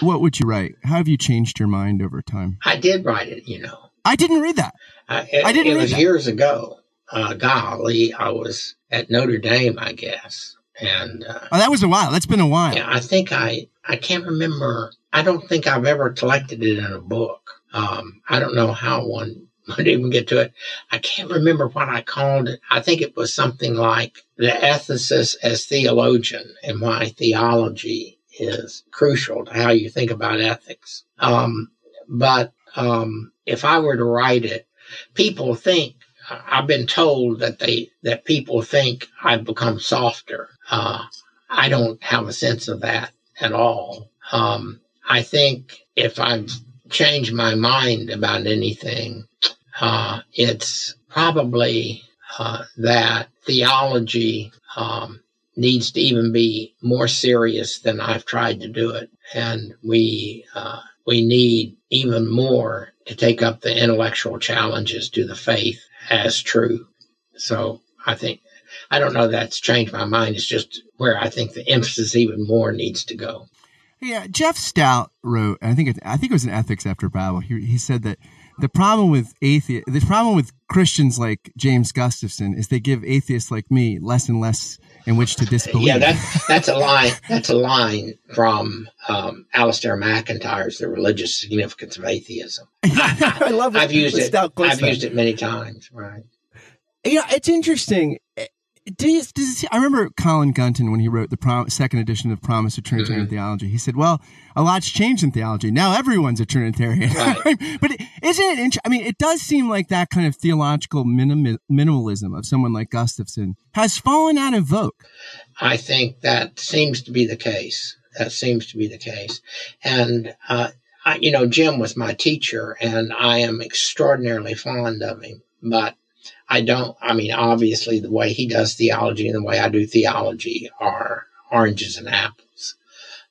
Speaker 1: what would you write? How have you changed your mind over time?
Speaker 2: I did write it, you know.
Speaker 1: I didn't read that.
Speaker 2: I, it,
Speaker 1: I didn't
Speaker 2: It
Speaker 1: read
Speaker 2: was
Speaker 1: that.
Speaker 2: years ago. Uh, golly, I was at Notre Dame, I guess, and uh,
Speaker 1: Oh, that was a while. That's been a while.
Speaker 2: yeah, I think I I can't remember. I don't think I've ever collected it in a book. Um, I don't know how one would even get to it. I can't remember what I called it. I think it was something like the ethicist as theologian and why theology is crucial to how you think about ethics. Um, but um, if I were to write it, people think I've been told that they that people think I've become softer. Uh, I don't have a sense of that at all. Um, I think if I've changed my mind about anything, uh, it's probably uh, that theology um, needs to even be more serious than I've tried to do it, and we uh, we need even more to take up the intellectual challenges to the faith as true. So I think I don't know that's changed my mind. It's just where I think the emphasis even more needs to go.
Speaker 1: Yeah, Jeff Stout wrote. I think it, I think it was in Ethics After Babel. He he said that the problem with atheist, the problem with Christians like James Gustafson is they give atheists like me less and less in which to disbelieve.
Speaker 2: Yeah, that, that's a line. That's a line from um, Alasdair MacIntyre's "The Religious Significance of Atheism."
Speaker 1: I love
Speaker 2: I've used it. I've used it many times. Right.
Speaker 1: Yeah, it's interesting. Do you, does it, I remember Colin Gunton when he wrote the prom, second edition of Promise of Trinitarian Theology. He said, "Well, a lot's changed in theology. Now everyone's a Trinitarian."
Speaker 2: Right.
Speaker 1: but isn't it? int- I mean, it does seem like that kind of theological minim- minimalism of someone like Gustafson has fallen out of vogue.
Speaker 2: I think that seems to be the case. That seems to be the case. And, uh, I, you know, Jim was my teacher and I am extraordinarily fond of him, but I don't, I mean, obviously the way he does theology and the way I do theology are oranges and apples.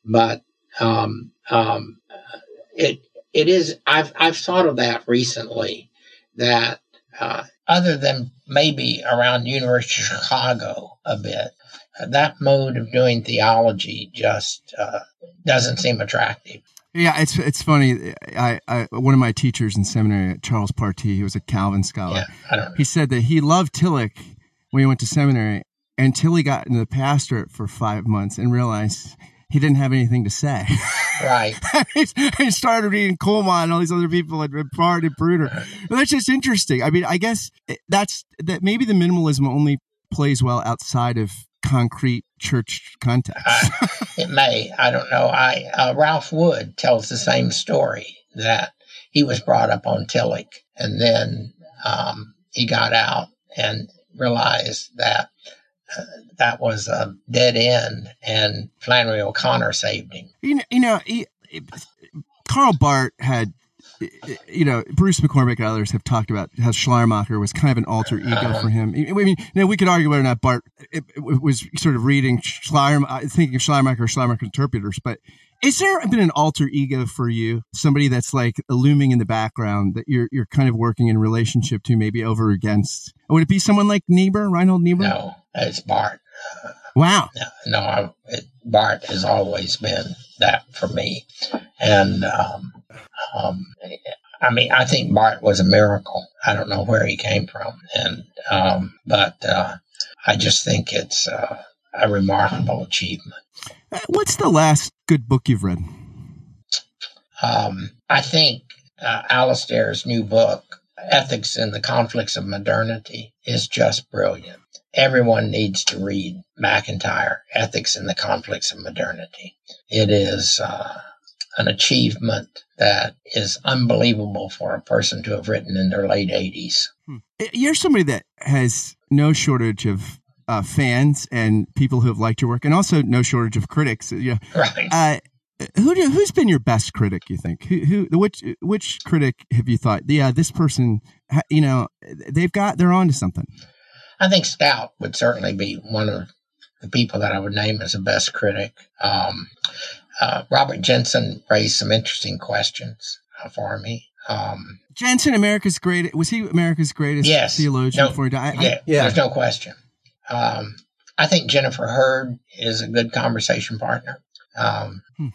Speaker 2: But, um, um, it, it is, I've, I've thought of that recently that uh, other than maybe around University of Chicago a bit, that mode of doing theology just uh, doesn't seem attractive.
Speaker 1: Yeah, it's it's funny. I, I one of my teachers in seminary, Charles Partee, he was a Calvin scholar. Yeah, he said that he loved Tillich when he went to seminary until he got into the pastorate for five months and realized he didn't have anything to say.
Speaker 2: Right.
Speaker 1: he started reading Cullmann and all these other people and Barth and Brunner. But that's just interesting. I mean, I guess that's that maybe the minimalism only plays well outside of concrete church context.
Speaker 2: uh, it may. I don't know. I uh, Ralph Wood tells the same story that he was brought up on Tillich and then um, he got out and realized that uh, that was a dead end, and Flannery O'Connor saved him.
Speaker 1: You know, you know he, Karl Barth had you know, Bruce McCormack and others have talked about how Schleiermacher was kind of an alter ego for him. I mean, you know, we could argue whether or not Barth it, it was sort of reading Schleiermacher, thinking of Schleiermacher or Schleiermacher interpreters, but is there been an alter ego for you? Somebody that's like looming in the background that you're you're kind of working in relationship to, maybe over against. Would it be someone like Niebuhr, Reinhold Niebuhr?
Speaker 2: No, it's Barth.
Speaker 1: Wow.
Speaker 2: No, I, it, Barth has always been that for me, and um, um, I mean, I think Barth was a miracle. I don't know where he came from, and um, but uh, I just think it's uh, a remarkable achievement.
Speaker 1: What's the last good book you've read?
Speaker 2: Um, I think uh, Alasdair's new book, Ethics in the Conflicts of Modernity, is just brilliant. Everyone needs to read MacIntyre, Ethics in the Conflicts of Modernity. It is uh, an achievement that is unbelievable for a person to have written in their late 80s.
Speaker 1: Hmm. You're somebody that has no shortage of uh, fans and people who have liked your work, and also no shortage of critics.
Speaker 2: Yeah, right. Uh,
Speaker 1: who do, who's been your best critic? You think who, who which which critic have you thought? Yeah, this person, you know, they've got they're on to something.
Speaker 2: I think Stout would certainly be one of the people that I would name as the best critic. Um, uh, Robert Jenson raised some interesting questions uh, for me. Um,
Speaker 1: Jenson, America's great. Was he America's greatest
Speaker 2: yes,
Speaker 1: theologian
Speaker 2: no,
Speaker 1: before he died?
Speaker 2: Yeah, yeah, there's no question. Um, I think Jennifer Herdt is a good conversation partner. Um, hmm.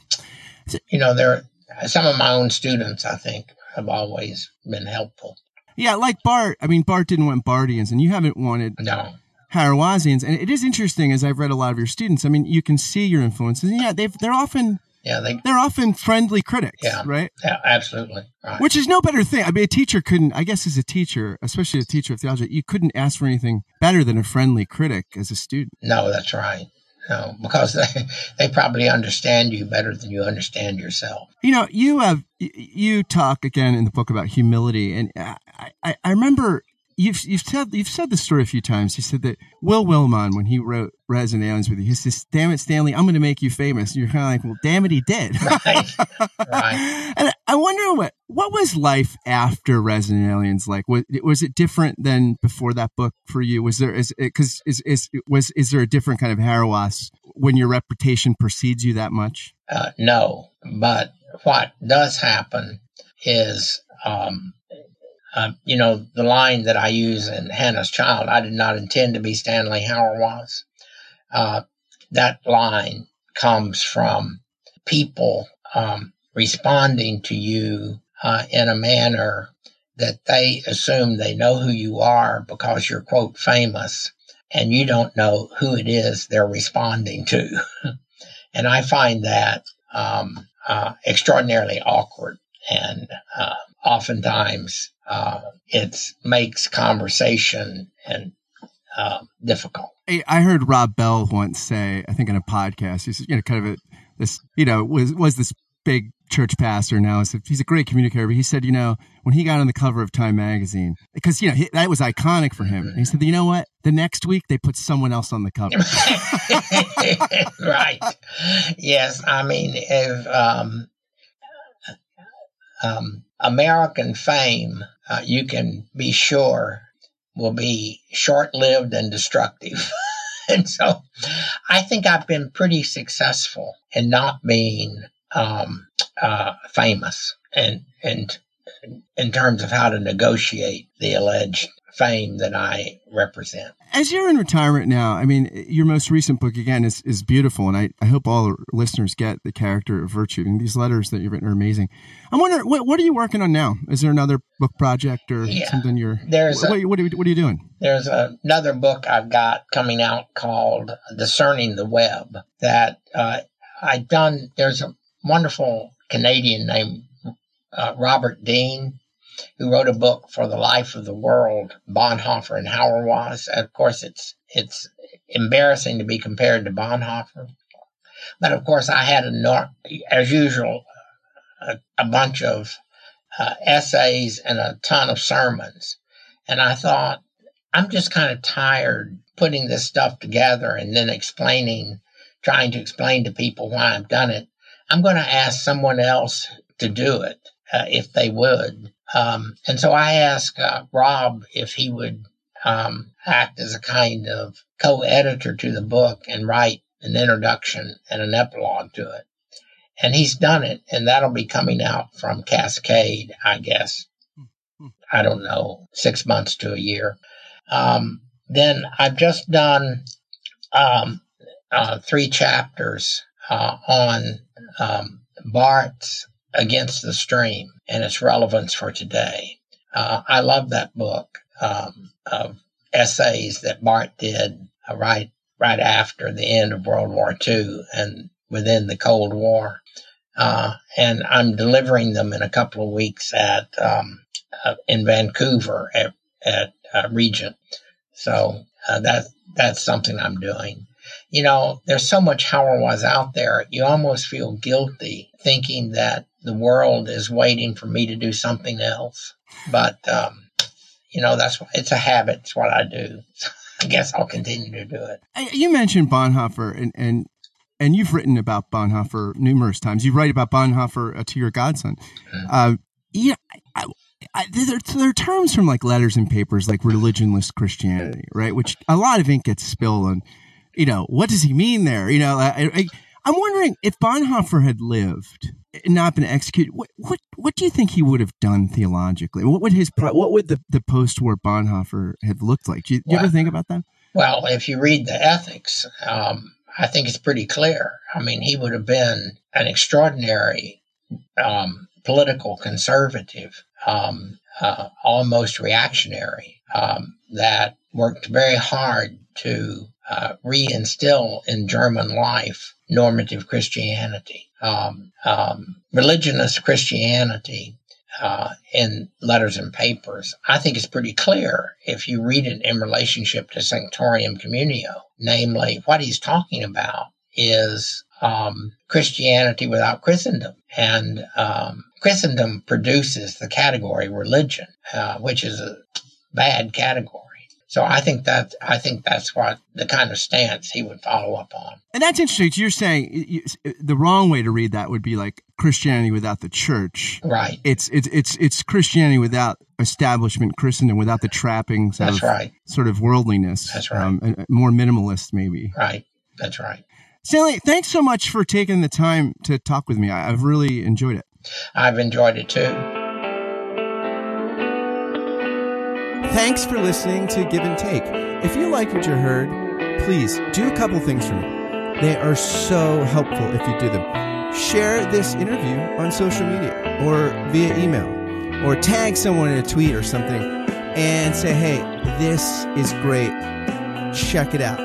Speaker 2: You know, there some of my own students. I think have always been helpful.
Speaker 1: Yeah, like Barth. I mean, Barth didn't want Barthians, and you haven't wanted
Speaker 2: no
Speaker 1: Hauerwasians. And it is interesting as I've read a lot of your students. I mean, you can see your influences. And yeah, they they're often
Speaker 2: yeah, they,
Speaker 1: they're often friendly critics,
Speaker 2: yeah,
Speaker 1: right?
Speaker 2: Yeah, absolutely. Right.
Speaker 1: Which is no better thing. I mean, a teacher couldn't, I guess, as a teacher, especially a teacher of theology, you couldn't ask for anything better than a friendly critic as a student.
Speaker 2: No, that's right. No, because they, they probably understand you better than you understand yourself.
Speaker 1: You know, you have you talk again in the book about humility, and I, I, I remember you've you've said you've said the story a few times. You said that Will Willimon, when he wrote Resident Aliens with you, he says, "Damn it, Stanley, I'm going to make you famous." And you're kind of like, "Well, damn it, he did."
Speaker 2: Right. right.
Speaker 1: And I wonder what what was life after Resident Aliens like? Was was it different than before that book for you? Was there is because is, is was is there a different kind of Hauerwas when your reputation precedes you that much?
Speaker 2: Uh, no, but what does happen is um, uh, you know, the line that I use in Hannah's Child, I did not intend to be Stanley Hauerwas. Uh, that line comes from people um, responding to you uh, in a manner that they assume they know who you are because you're, quote, famous, and you don't know who it is they're responding to. and I find that um, uh, extraordinarily awkward and uh, oftentimes uh, it makes conversation and uh, difficult.
Speaker 1: I heard Rob Bell once say, I think in a podcast, he's you know kind of a this you know was was this big church pastor now. So he's a great communicator. But he said, you know, when he got on the cover of Time magazine, because you know he, that was iconic for him. he said, you know what? The next week they put someone else on the cover.
Speaker 2: right. Yes. I mean, if um, um, American fame, uh, you can be sure, will be short lived and destructive. and so I think I've been pretty successful in not being um, uh, famous and, and in terms of how to negotiate the alleged fame that I represent.
Speaker 1: As you're in retirement now, I mean, your most recent book again is, is beautiful, and I, I hope all listeners get the character of virtue. Mean, these letters that you've written are amazing. I'm wondering, what, what are you working on now? Is there another book project or yeah, something you're?
Speaker 2: There's
Speaker 1: what, a, what, are you, what are you doing?
Speaker 2: There's another book I've got coming out called "Discerning the Web" that uh, I've done. There's a wonderful Canadian named uh, Robert Dean who wrote a book for the life of the world, Bonhoeffer and Hauerwas. Of course, it's it's embarrassing to be compared to Bonhoeffer, but of course, I had a as usual a, a bunch of uh, essays and a ton of sermons, and I thought I'm just kind of tired putting this stuff together and then explaining, trying to explain to people why I've done it. I'm going to ask someone else to do it uh, if they would. Um, and so I asked uh, Rob if he would um, act as a kind of co editor to the book and write an introduction and an epilogue to it. And he's done it, and that'll be coming out from Cascade, I guess. I don't know, six months to a year. Um, then I've just done um, uh, three chapters uh, on um, Barth's Against the Stream and its relevance for today. Uh, I love that book um, of essays that Barth did uh, right right after the end of World War II and within the Cold War. Uh, and I'm delivering them in a couple of weeks at um, uh, in Vancouver at, at uh, Regent. So uh, that that's something I'm doing. You know, there's so much Hauerwas out there. You almost feel guilty thinking that the world is waiting for me to do something else. But, um, you know, that's it's a habit. It's what I do. I guess I'll continue to do it.
Speaker 1: You mentioned Bonhoeffer, and and and you've written about Bonhoeffer numerous times. You write about Bonhoeffer uh, to your godson. Mm-hmm. Uh, yeah, I, I, there, there, are terms from like letters and papers like religionless Christianity, right? Which a lot of ink gets spilled on. You know, what does he mean there? You know, I, I, I'm wondering if Bonhoeffer had lived not been executed, what what what do you think he would have done theologically? What would his what would the, the post war Bonhoeffer have looked like? Do you, do you well, ever think about that?
Speaker 2: Well, if you read the ethics, um, I think it's pretty clear. I mean, he would have been an extraordinary um, political conservative, um, uh, almost reactionary, um, that worked very hard to uh, reinstill in German life normative Christianity um, um, religionist Christianity uh, in letters and papers, I think it's pretty clear if you read it in relationship to Sanctorum Communio. Namely, what he's talking about is um, Christianity without Christendom. And um, Christendom produces the category religion, uh, which is a bad category. So I think that I think that's what the kind of stance he would follow up on.
Speaker 1: And that's interesting. You're saying you, the wrong way to read that would be like Christianity without the church.
Speaker 2: Right.
Speaker 1: It's it's it's it's Christianity without establishment Christendom, without the trappings
Speaker 2: that's
Speaker 1: of
Speaker 2: right.
Speaker 1: sort of worldliness.
Speaker 2: That's right. Um,
Speaker 1: more minimalist, maybe.
Speaker 2: Right. That's right.
Speaker 1: Stanley, thanks so much for taking the time to talk with me. I've really enjoyed it.
Speaker 2: I've enjoyed it too.
Speaker 1: Thanks for listening to Give and Take. If you like what you heard, please do a couple things for me. They are so helpful if you do them. Share this interview on social media or via email, or tag someone in a tweet or something and say, hey, this is great. Check it out.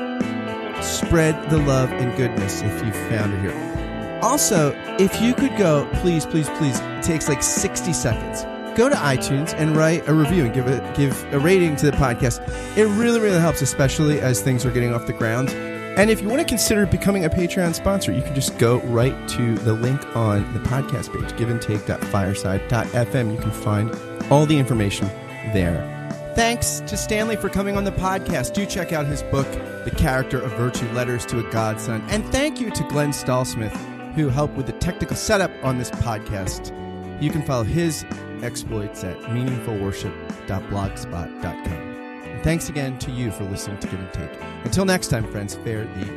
Speaker 1: Spread the love and goodness if you found it here. Also, if you could go, please, please, please, it takes like 60 seconds go to iTunes and write a review and give it give a rating to the podcast. It really really helps, especially as things are getting off the ground. And if you want to consider becoming a Patreon sponsor, you can just go right to the link on the podcast page, giveandtake.fireside.fm. You can find all the information there. Thanks to Stanley for coming on the podcast. Do check out his book, The Character of Virtue Letters to a Godson. And thank you to Glenn Stallsmith, who helped with the technical setup on this podcast. You can follow his exploits at meaningfulworship.blogspot.com. And thanks again to you for listening to Give and Take. Until next time, friends, fare thee